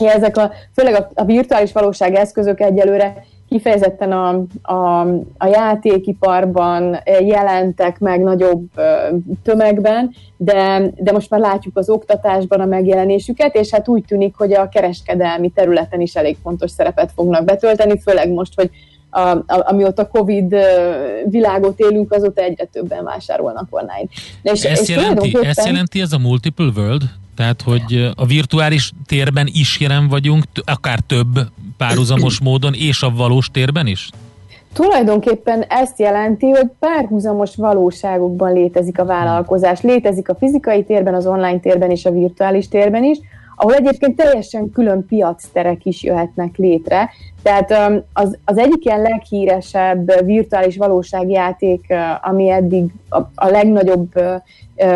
Ja, ezek a, főleg a, a virtuális valóság eszközök egyelőre kifejezetten a, a, a játékiparban jelentek meg nagyobb ö, tömegben, de, de most már látjuk az oktatásban a megjelenésüket, és hát úgy tűnik, hogy a kereskedelmi területen is elég fontos szerepet fognak betölteni, főleg most, hogy a, a, amióta Covid ö, világot élünk, azóta egyre többen vásárolnak online. És, Ezt és jelenti, ezt jelenti ez a multiple world? Tehát, hogy a virtuális térben is jelen vagyunk, akár több párhuzamos módon, és a valós térben is? Tulajdonképpen ezt jelenti, hogy párhuzamos valóságokban létezik a vállalkozás. Létezik a fizikai térben, az online térben és a virtuális térben is, ahol egyébként teljesen külön piacterek is jöhetnek létre. Tehát az, az egyik ilyen leghíresebb virtuális valóságjáték, ami eddig a, a legnagyobb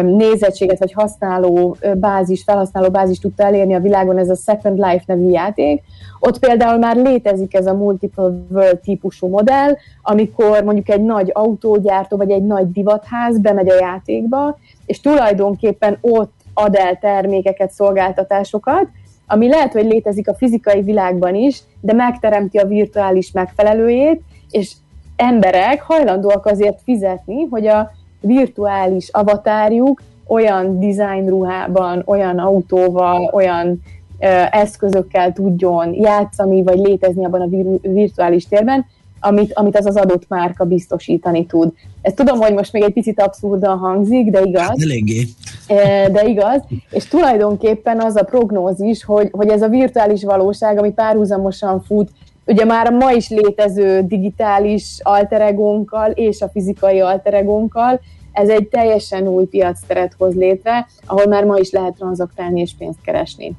nézettséget vagy használó bázis, felhasználó bázis tudta elérni a világon, ez a Second Life nevű játék. Ott például már létezik ez a multiple world típusú modell, amikor mondjuk egy nagy autógyártó vagy egy nagy divatház bemegy a játékba, és tulajdonképpen ott ad el termékeket, szolgáltatásokat, ami lehet, hogy létezik a fizikai világban is, de megteremti a virtuális megfelelőjét, és emberek hajlandóak azért fizetni, hogy a virtuális avatárjuk olyan design ruhában, olyan autóval, olyan ö, eszközökkel tudjon játszani, vagy létezni abban a vir- virtuális térben, amit, amit az az adott márka biztosítani tud. Ezt tudom, hogy most még egy picit abszurdan hangzik, de igaz. Eléggé. E, de igaz, és tulajdonképpen az a prognózis, hogy, hogy ez a virtuális valóság, ami párhuzamosan fut, ugye már a ma is létező digitális alteregónkkal és a fizikai alteregónkkal, ez egy teljesen új piacteret hoz létre, ahol már ma is lehet tranzaktálni és pénzt keresni.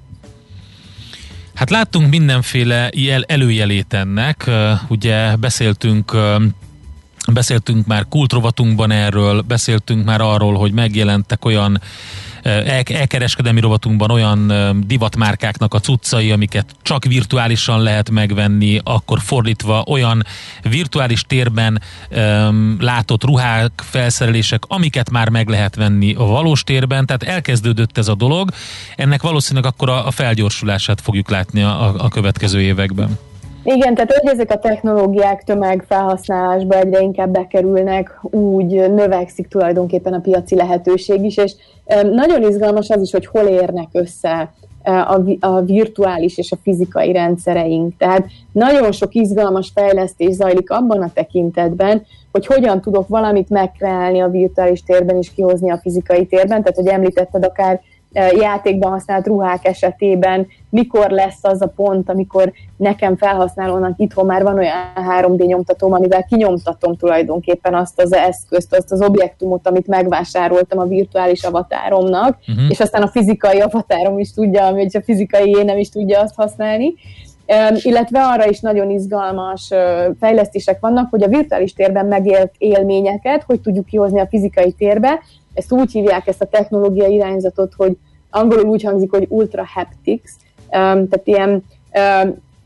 Hát láttunk mindenféle jel, előjelét ennek, ugye beszéltünk Beszéltünk már kultrovatunkban erről, beszéltünk már arról, hogy megjelentek olyan elkereskedelmi rovatunkban olyan divatmárkáknak a cuccai, amiket csak virtuálisan lehet megvenni, akkor fordítva olyan virtuális térben öm, látott ruhák, felszerelések, amiket már meg lehet venni a valós térben, tehát elkezdődött ez a dolog, ennek valószínűleg akkor a, a felgyorsulását fogjuk látni a- a következő években. Igen, tehát hogy ezek a technológiák tömegfelhasználásba egyre inkább bekerülnek, úgy növekszik tulajdonképpen a piaci lehetőség is, és nagyon izgalmas az is, hogy hol érnek össze e, a, vi- a virtuális és a fizikai rendszereink. Tehát nagyon sok izgalmas fejlesztés zajlik abban a tekintetben, hogy hogyan tudok valamit megkreálni a virtuális térben és kihozni a fizikai térben, tehát hogy említetted akár játékban használt ruhák esetében, mikor lesz az a pont, amikor nekem felhasználónak itthon már van olyan 3D nyomtatóm, amivel kinyomtatom tulajdonképpen azt az eszközt, azt az objektumot, amit megvásároltam a virtuális avatáromnak, uh-huh. és aztán a fizikai avatárom is tudja, vagy a fizikai énem is tudja azt használni. Illetve arra is nagyon izgalmas fejlesztések vannak, hogy a virtuális térben megélt élményeket, hogy tudjuk kihozni a fizikai térbe. Ezt úgy hívják ezt a technológiai irányzatot, hogy angolul úgy hangzik, hogy ultra haptics, tehát ilyen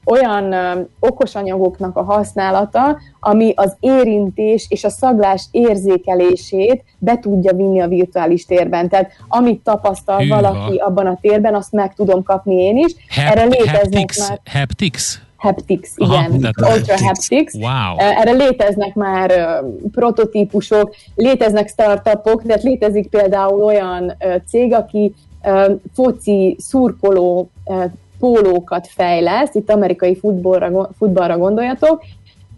olyan okos anyagoknak a használata, ami az érintés és a szaglás érzékelését be tudja vinni a virtuális térben. Tehát amit tapasztal Hűha. valaki abban a térben, azt meg tudom kapni én is. Erre léteznek haptics, már haptics? Haptics, Aha, igen, tehát- Ultra Haptics. Wow. Erre léteznek már prototípusok, léteznek startupok, tehát létezik például olyan cég, aki foci szurkoló pólókat fejleszt, itt amerikai futballra, futballra gondoljatok,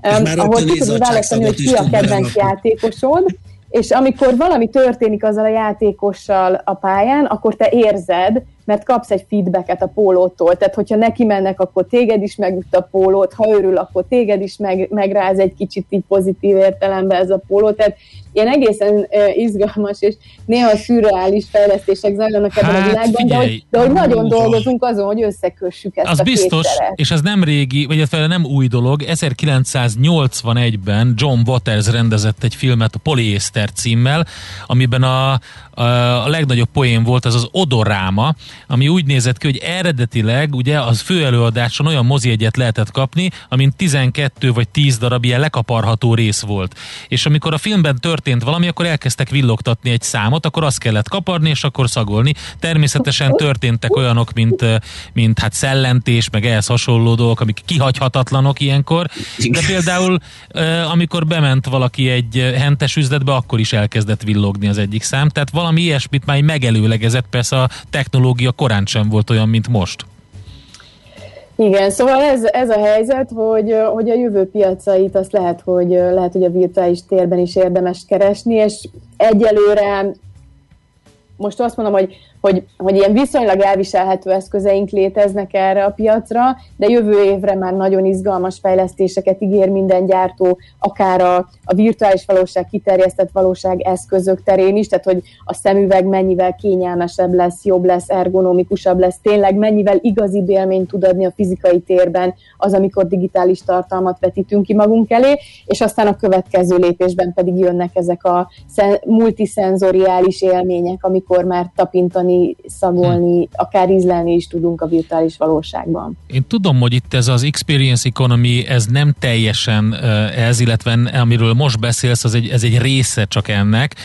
már ahol ki tudod választani, hogy ki a kedvenc játékosod, és amikor valami történik azzal a játékossal a pályán, akkor te érzed, mert kapsz egy feedbacket a pólótól. Tehát, hogyha neki mennek, akkor téged is megüt a pólót, ha örül, akkor téged is meg, megráz egy kicsit így pozitív értelemben ez a póló. Tehát ilyen egészen izgalmas és néha szürreális fejlesztések zajlanak ebben Hát, a világban, de figyelj, hogy, de hogy nagyon hú, dolgozunk azon, hogy összekössük ezt Az a biztos, két teret. és ez nem régi, vagy nem új dolog. 1981-ben John Waters rendezett egy filmet a Polyester címmel, amiben a, a, a legnagyobb poén volt az az odoráma, ami úgy nézett ki, hogy eredetileg ugye az főelőadáson olyan mozijegyet lehetett kapni, amin 12 vagy 10 darab ilyen lekaparható rész volt. És amikor a filmben történt valami, akkor elkezdtek villogtatni egy számot, akkor azt kellett kaparni, és akkor szagolni. Természetesen történtek olyanok, mint, mint hát szellentés, meg ehhez hasonló dolgok, amik kihagyhatatlanok ilyenkor. De például, amikor bement valaki egy hentes üzletbe, akkor is elkezdett villogni az egyik szám. Tehát valami ilyesmit már megelőlegezett, persze a technológia korán sem volt olyan, mint most. Igen, szóval ez, ez a helyzet, hogy, hogy a jövő piacait azt lehet, hogy lehet, hogy a virtuális térben is érdemes keresni, és egyelőre most azt mondom, hogy, hogy, hogy ilyen viszonylag elviselhető eszközeink léteznek erre a piacra, de jövő évre már nagyon izgalmas fejlesztéseket ígér minden gyártó, akár a, a virtuális valóság, kiterjesztett valóság eszközök terén is, tehát hogy a szemüveg mennyivel kényelmesebb lesz, jobb lesz, ergonomikusabb lesz, tényleg mennyivel igazi élményt tud adni a fizikai térben az, amikor digitális tartalmat vetítünk ki magunk elé, és aztán a következő lépésben pedig jönnek ezek a szen- multiszenzoriális élmények, amikor már tapintani, szagolni, akár ízlelni is tudunk a virtuális valóságban. Én tudom, hogy itt ez az experience economy, ez nem teljesen ö, ez, illetve amiről most beszélsz, az egy, ez egy része csak ennek,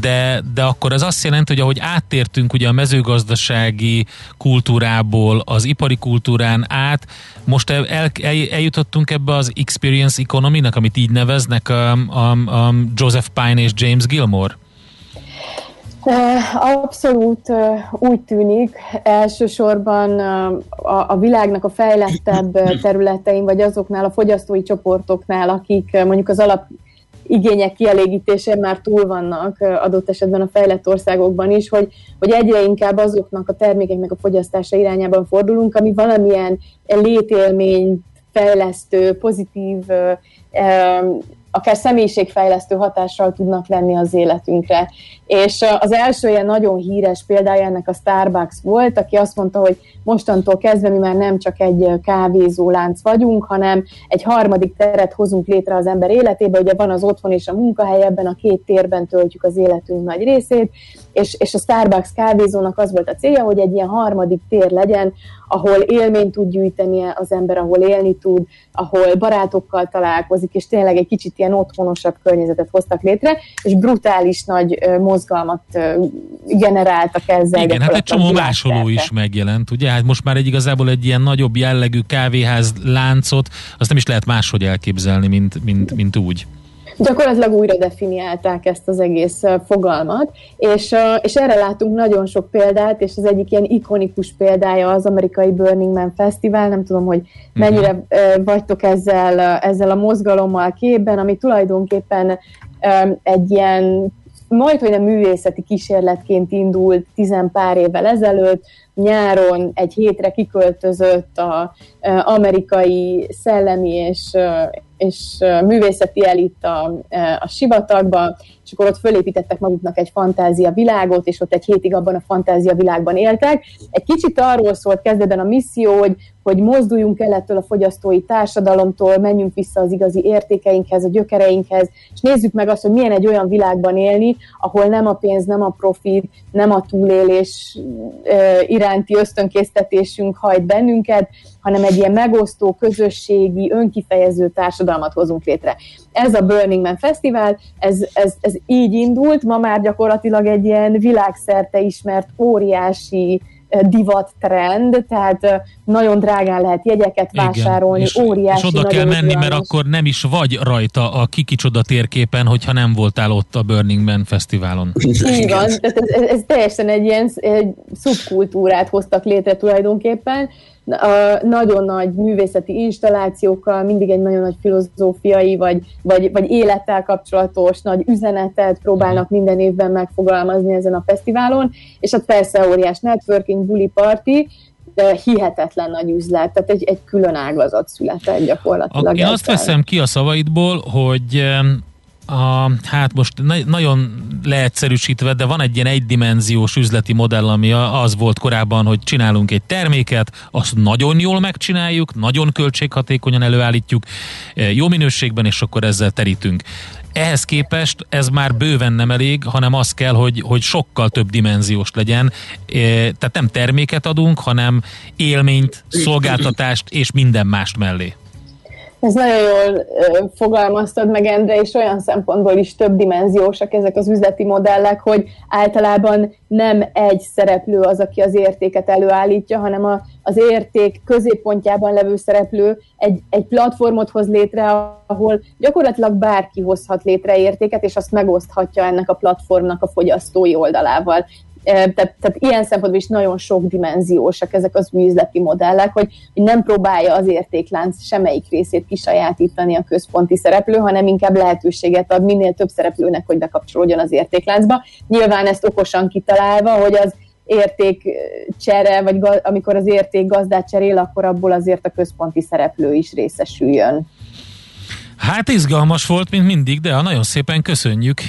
de, de akkor ez azt jelenti, hogy ahogy áttértünk ugye a mezőgazdasági kultúrából az ipari kultúrán át, most el, el- eljutottunk ebbe az experience economy-nak, amit így neveznek a, a, a Joseph Pine és James Gilmore? Abszolút úgy tűnik, elsősorban a, világnak a fejlettebb területein, vagy azoknál a fogyasztói csoportoknál, akik mondjuk az alap igények kielégítésén már túl vannak adott esetben a fejlett országokban is, hogy, hogy egyre inkább azoknak a termékeknek a fogyasztása irányában fordulunk, ami valamilyen létélményt fejlesztő, pozitív, akár személyiségfejlesztő hatással tudnak lenni az életünkre. És az első ilyen nagyon híres példája ennek a Starbucks volt, aki azt mondta, hogy mostantól kezdve mi már nem csak egy ö, kávézólánc vagyunk, hanem egy harmadik teret hozunk létre az ember életébe, ugye van az otthon és a munkahely, ebben a két térben töltjük az életünk nagy részét, és, és a Starbucks kávézónak az volt a célja, hogy egy ilyen harmadik tér legyen, ahol élményt tud gyűjteni az ember, ahol élni tud, ahol barátokkal találkozik, és tényleg egy kicsit ilyen otthonosabb környezetet hoztak létre, és brutális nagy mozgalmat generáltak ezzel. Igen, hát egy csomó másoló is megjelent, ugye? Hát most már egy igazából egy ilyen nagyobb jellegű kávéház láncot, azt nem is lehet máshogy elképzelni, mint, mint, mint úgy. Gyakorlatilag újra definiálták ezt az egész fogalmat, és, és erre látunk nagyon sok példát, és az egyik ilyen ikonikus példája az amerikai Burning Man Fesztivál, nem tudom, hogy mennyire ö, vagytok ezzel, ezzel a mozgalommal képben, ami tulajdonképpen egy ilyen majd, hogy nem művészeti kísérletként indult tizen pár évvel ezelőtt, nyáron egy hétre kiköltözött a amerikai szellemi és, és művészeti elit a, a sivatagba, és akkor ott fölépítettek maguknak egy fantázia világot, és ott egy hétig abban a fantázia világban éltek. Egy kicsit arról szólt kezdetben a misszió, hogy hogy mozduljunk el ettől a fogyasztói társadalomtól, menjünk vissza az igazi értékeinkhez, a gyökereinkhez, és nézzük meg azt, hogy milyen egy olyan világban élni, ahol nem a pénz, nem a profit, nem a túlélés iránti ösztönkésztetésünk hajt bennünket, hanem egy ilyen megosztó, közösségi, önkifejező társadalmat hozunk létre. Ez a Burning Man Fesztivál, ez, ez, ez így indult, ma már gyakorlatilag egy ilyen világszerte ismert óriási divat trend, tehát eh, nagyon drágán lehet jegyeket vásárolni, és, óriási, és oda kell menni, mert akkor nem is vagy rajta a kikicsoda térképen, hogyha nem voltál ott a Burning Man fesztiválon. Így van, tehát ez, ez, ez teljesen egy ilyen egy szubkultúrát hoztak létre tulajdonképpen, nagyon nagy művészeti installációkkal, mindig egy nagyon nagy filozófiai vagy, vagy, vagy élettel kapcsolatos nagy üzenetet próbálnak minden évben megfogalmazni ezen a fesztiválon, és hát persze óriás networking, buli party, de hihetetlen nagy üzlet, tehát egy, egy külön ágazat született gyakorlatilag. Én azt veszem ki a szavaidból, hogy a, hát most na- nagyon leegyszerűsítve, de van egy ilyen egydimenziós üzleti modell, ami az volt korábban, hogy csinálunk egy terméket, azt nagyon jól megcsináljuk, nagyon költséghatékonyan előállítjuk, eh, jó minőségben, és akkor ezzel terítünk. Ehhez képest ez már bőven nem elég, hanem az kell, hogy, hogy sokkal több dimenziós legyen. Eh, Tehát nem terméket adunk, hanem élményt, szolgáltatást és minden mást mellé. Ez nagyon jól fogalmaztad meg, Endre, és olyan szempontból is több dimenziósak ezek az üzleti modellek, hogy általában nem egy szereplő az, aki az értéket előállítja, hanem a, az érték középpontjában levő szereplő egy, egy platformot hoz létre, ahol gyakorlatilag bárki hozhat létre értéket, és azt megoszthatja ennek a platformnak a fogyasztói oldalával. Tehát, tehát ilyen szempontból is nagyon sok dimenziósak ezek az üzleti modellek, hogy, hogy nem próbálja az értéklánc semmelyik részét kisajátítani a központi szereplő, hanem inkább lehetőséget ad minél több szereplőnek, hogy bekapcsolódjon az értékláncba. Nyilván ezt okosan kitalálva, hogy az érték csere, vagy amikor az érték gazdát cserél, akkor abból azért a központi szereplő is részesüljön. Hát izgalmas volt, mint mindig, de nagyon szépen köszönjük.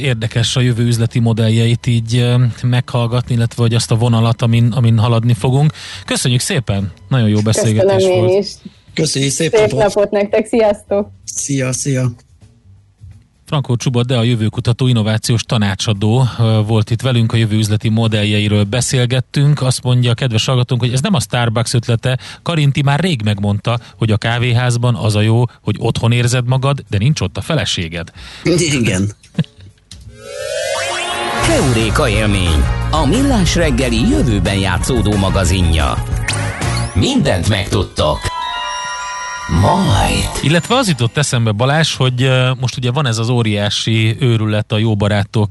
Érdekes a jövő üzleti modelljeit így eh, meghallgatni, illetve hogy azt a vonalat, amin, amin haladni fogunk. Köszönjük szépen, nagyon jó beszélgetés Köszönöm én volt. is. Köszönjük szép Szép napot! napot nektek, sziasztok! Szia, szia! Frankó Csuba, de a jövőkutató innovációs tanácsadó volt itt velünk, a jövő üzleti modelljeiről beszélgettünk. Azt mondja a kedves hallgatónk, hogy ez nem a Starbucks ötlete. Karinti már rég megmondta, hogy a kávéházban az a jó, hogy otthon érzed magad, de nincs ott a feleséged. Igen. Heuréka élmény, a millás reggeli jövőben játszódó magazinja. Mindent megtudtok. Majd. Illetve az jutott eszembe Balázs, hogy most ugye van ez az óriási őrület a jó barátok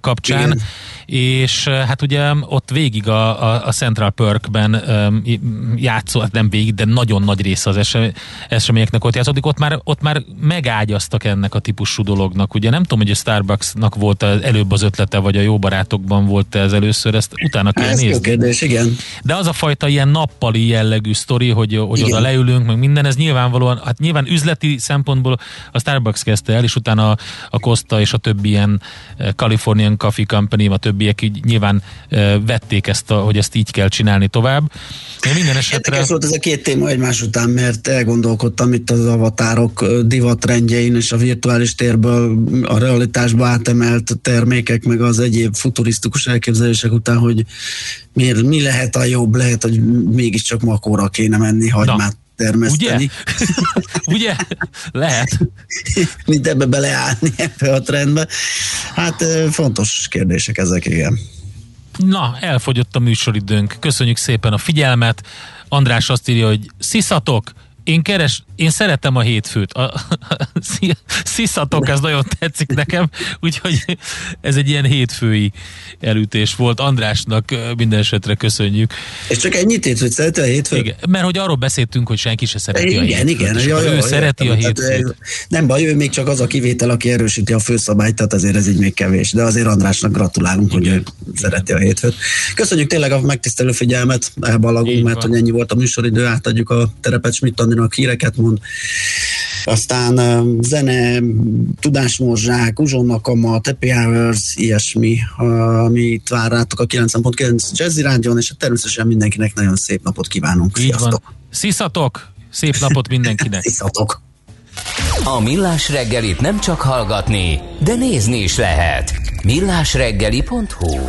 kapcsán, Igen. és hát ugye ott végig a, a, a Central Perkben játszó, hát nem végig, de nagyon nagy része az esem, eseményeknek ott játszódik, ott már, ott már megágyaztak ennek a típusú dolognak. Ugye nem tudom, hogy a Starbucksnak volt az előbb az ötlete, vagy a jó barátokban volt ez először, ezt utána kell Ez nézni. kérdés, igen. De az a fajta ilyen nappali jellegű sztori, hogy, hogy Igen. oda leülünk, meg minden, ez nyilvánvalóan, hát nyilván üzleti szempontból a Starbucks kezdte el, és utána a, a Costa és a többi ilyen eh, Californian Coffee Company, a többiek így nyilván eh, vették ezt, a, hogy ezt így kell csinálni tovább. De minden esetre... Érdekes volt ez a két téma egymás után, mert elgondolkodtam itt az avatárok ö, divatrendjein és a virtuális térből a realitásba átemelt termékek, meg az egyéb futurisztikus elképzelések után, hogy mi, mi lehet a jobb, lehet, hogy mégiscsak makóra kéne menni, hagymát termeszteni. Ugye? Lehet. Mint ebbe beleállni ebbe a trendbe. Hát fontos kérdések ezek, igen. Na, elfogyott a műsoridőnk. Köszönjük szépen a figyelmet. András azt írja, hogy sziszatok, én keres, én szeretem a hétfőt. A, a, sziszatok, ez nagyon tetszik nekem, úgyhogy ez egy ilyen hétfői elütés volt. Andrásnak minden esetre köszönjük. És csak ennyit ért, hogy szereti a hétfőt? Igen, mert hogy arról beszéltünk, hogy senki se szereti a Igen, hétfőt. igen. ja, ő ja, szereti a értem. Tehát, hétfőt. Nem baj, ő még csak az a kivétel, aki erősíti a főszabályt, tehát azért ez így még kevés. De azért Andrásnak gratulálunk, hogy ő szereti a hétfőt. Köszönjük tényleg a megtisztelő figyelmet, elballagunk, Így mert hogy ennyi volt a műsoridő, átadjuk a terepet Schmidt Andinak híreket mond. aztán zene, tudásmorzsák, uzsonnakama, happy hours, ilyesmi, ami itt vár rátok a 90.9 Jazzy Rádion, és természetesen mindenkinek nagyon szép napot kívánunk. Sziasztok! Sziszatok! Szép napot mindenkinek! Sziszatok! A Millás reggelit nem csak hallgatni, de nézni is lehet. millásreggeli.hu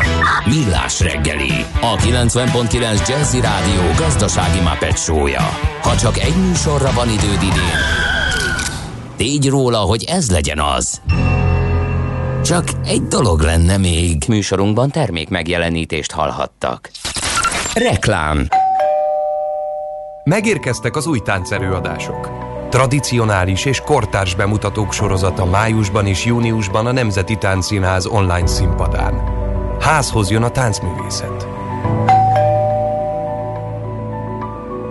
Millás reggeli, a 90.9 Jazzy Rádió gazdasági Muppet show-ja. Ha csak egy műsorra van időd idén, tégy róla, hogy ez legyen az. Csak egy dolog lenne még. Műsorunkban termék megjelenítést hallhattak. Reklám Megérkeztek az új táncerőadások. Tradicionális és kortárs bemutatók sorozata májusban és júniusban a Nemzeti Táncszínház online színpadán. Házhoz jön a táncművészet.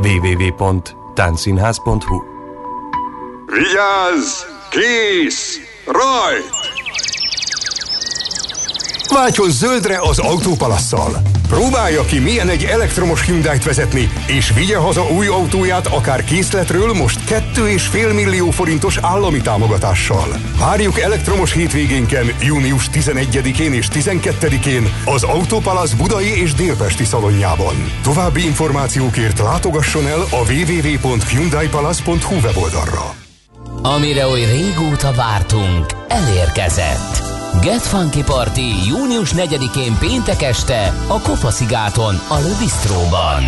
www.táncszínház.hu Vigyázz! Kész! Rajt! Váltson zöldre az autópalasszal. Próbálja ki, milyen egy elektromos Hyundai-t vezetni, és vigye haza új autóját akár készletről most 2,5 millió forintos állami támogatással. Várjuk elektromos hétvégénken, június 11-én és 12-én az Autópalasz budai és délpesti szalonjában. További információkért látogasson el a www.hyundaipalace.hu weboldalra. Amire oly régóta vártunk, elérkezett. Get Funky Party június 4-én péntek este a Kopaszigáton, a Le Bistróban.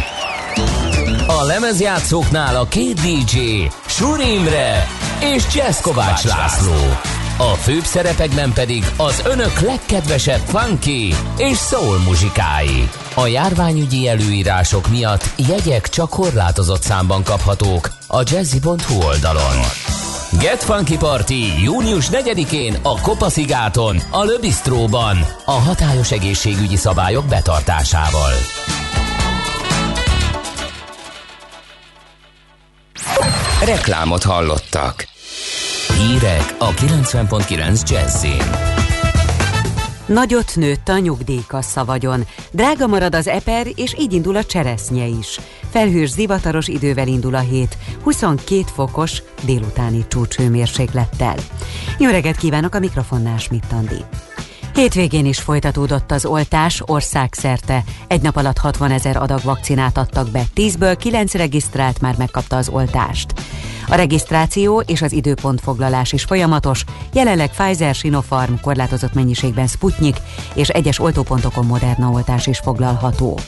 A lemezjátszóknál a két DJ, Suri Imre és Jazz Kovács László. A főbb szerepekben pedig az önök legkedvesebb funky és soul muzsikái. A járványügyi előírások miatt jegyek csak korlátozott számban kaphatók a jazzy.hu oldalon. Get Funky Party június 4-én a Kopaszigáton, a Le Bistróban, a hatályos egészségügyi szabályok betartásával. Reklámot hallottak. Hírek a 90.9 Jazzin. Nagyot nőtt a nyugdíjkassa vagyon. Drága marad az eper, és így indul a cseresznye is. Felhős zivataros idővel indul a hét, 22 fokos délutáni csúcshőmérséklettel. Jó reggelt kívánok a mikrofonnál, Schmidt Andi. Hétvégén is folytatódott az oltás országszerte. Egy nap alatt 60 ezer adag vakcinát adtak be, 10-ből 9 regisztrált már megkapta az oltást. A regisztráció és az időpontfoglalás is folyamatos, jelenleg Pfizer, Sinopharm, korlátozott mennyiségben Sputnik és egyes oltópontokon Moderna oltás is foglalható.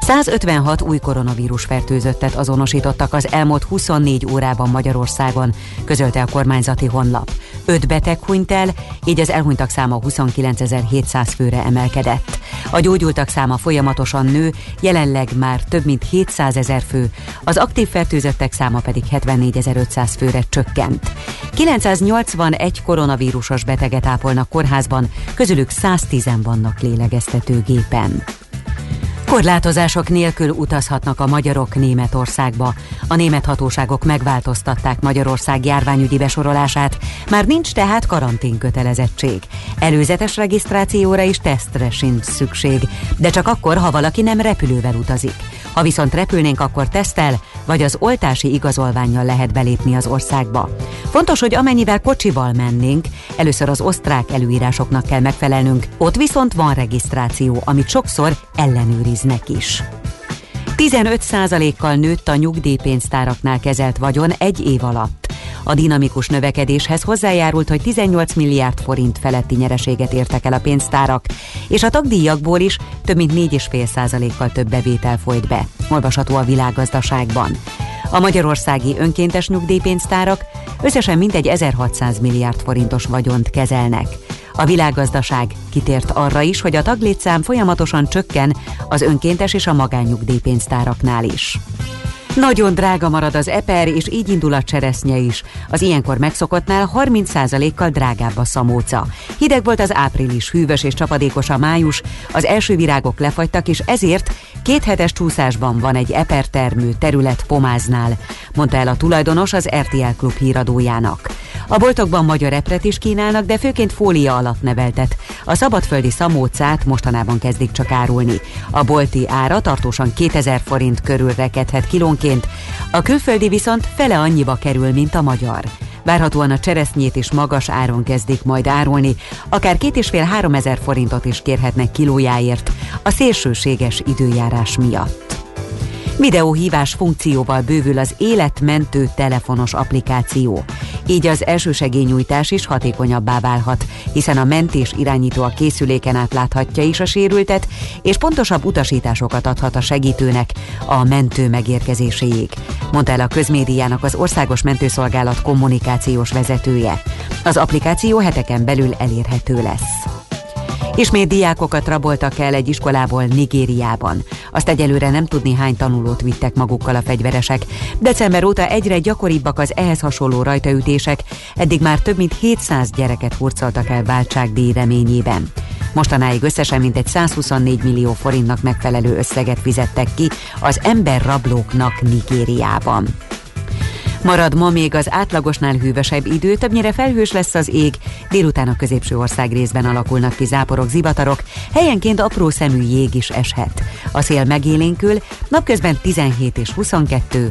156 új koronavírus fertőzöttet azonosítottak az elmúlt 24 órában Magyarországon, közölte a kormányzati honlap. 5 beteg hunyt el, így az elhunytak száma 29.700 főre emelkedett. A gyógyultak száma folyamatosan nő, jelenleg már több mint 700 ezer fő, az aktív fertőzöttek száma pedig 74.500 főre csökkent. 981 koronavírusos beteget ápolnak kórházban, közülük 110 vannak lélegeztetőgépen. Korlátozások nélkül utazhatnak a magyarok Németországba. A német hatóságok megváltoztatták Magyarország járványügyi besorolását, már nincs tehát karantén kötelezettség. Előzetes regisztrációra és tesztre sincs szükség, de csak akkor, ha valaki nem repülővel utazik. Ha viszont repülnénk, akkor tesztel, vagy az oltási igazolványjal lehet belépni az országba. Fontos, hogy amennyivel kocsival mennénk, először az osztrák előírásoknak kell megfelelnünk, ott viszont van regisztráció, amit sokszor ellenőriznek is. 15%-kal nőtt a nyugdíjpénztáraknál kezelt vagyon egy év alatt. A dinamikus növekedéshez hozzájárult, hogy 18 milliárd forint feletti nyereséget értek el a pénztárak, és a tagdíjakból is több mint 4,5%-kal több bevétel folyt be. Olvasható a világgazdaságban. A magyarországi önkéntes nyugdíjpénztárak összesen mintegy 1600 milliárd forintos vagyont kezelnek. A világgazdaság kitért arra is, hogy a taglétszám folyamatosan csökken az önkéntes és a magánnyugdíjpénztáraknál is. Nagyon drága marad az eper, és így indul a cseresznye is. Az ilyenkor megszokottnál 30%-kal drágább a szamóca. Hideg volt az április, hűvös és csapadékos a május, az első virágok lefagytak, és ezért két hetes csúszásban van egy epertermű terület Pomáznál, mondta el a tulajdonos az RTL Klub híradójának. A boltokban magyar epret is kínálnak, de főként fólia alatt neveltet. A szabadföldi szamócát mostanában kezdik csak árulni. A bolti ára tartósan 2000 forint körül rekedhet kilónként, a külföldi viszont fele annyiba kerül, mint a magyar. Várhatóan a cseresznyét is magas áron kezdik majd árulni, akár két és fél három ezer forintot is kérhetnek kilójáért a szélsőséges időjárás miatt. Videóhívás funkcióval bővül az életmentő telefonos applikáció. Így az elsősegélynyújtás is hatékonyabbá válhat, hiszen a mentés irányító a készüléken át láthatja is a sérültet, és pontosabb utasításokat adhat a segítőnek a mentő megérkezéséig, mondta el a közmédiának az Országos Mentőszolgálat kommunikációs vezetője. Az applikáció heteken belül elérhető lesz. Ismét diákokat raboltak el egy iskolából Nigériában. Azt egyelőre nem tudni hány tanulót vittek magukkal a fegyveresek. December óta egyre gyakoribbak az ehhez hasonló rajtaütések, eddig már több mint 700 gyereket hurcoltak el váltságdíj reményében. Mostanáig összesen mintegy 124 millió forintnak megfelelő összeget fizettek ki az emberrablóknak Nigériában. Marad ma még az átlagosnál hűvösebb idő, többnyire felhős lesz az ég, délután a középső ország részben alakulnak ki záporok, zivatarok, helyenként apró szemű jég is eshet. A szél megélénkül, napközben 17 és 22,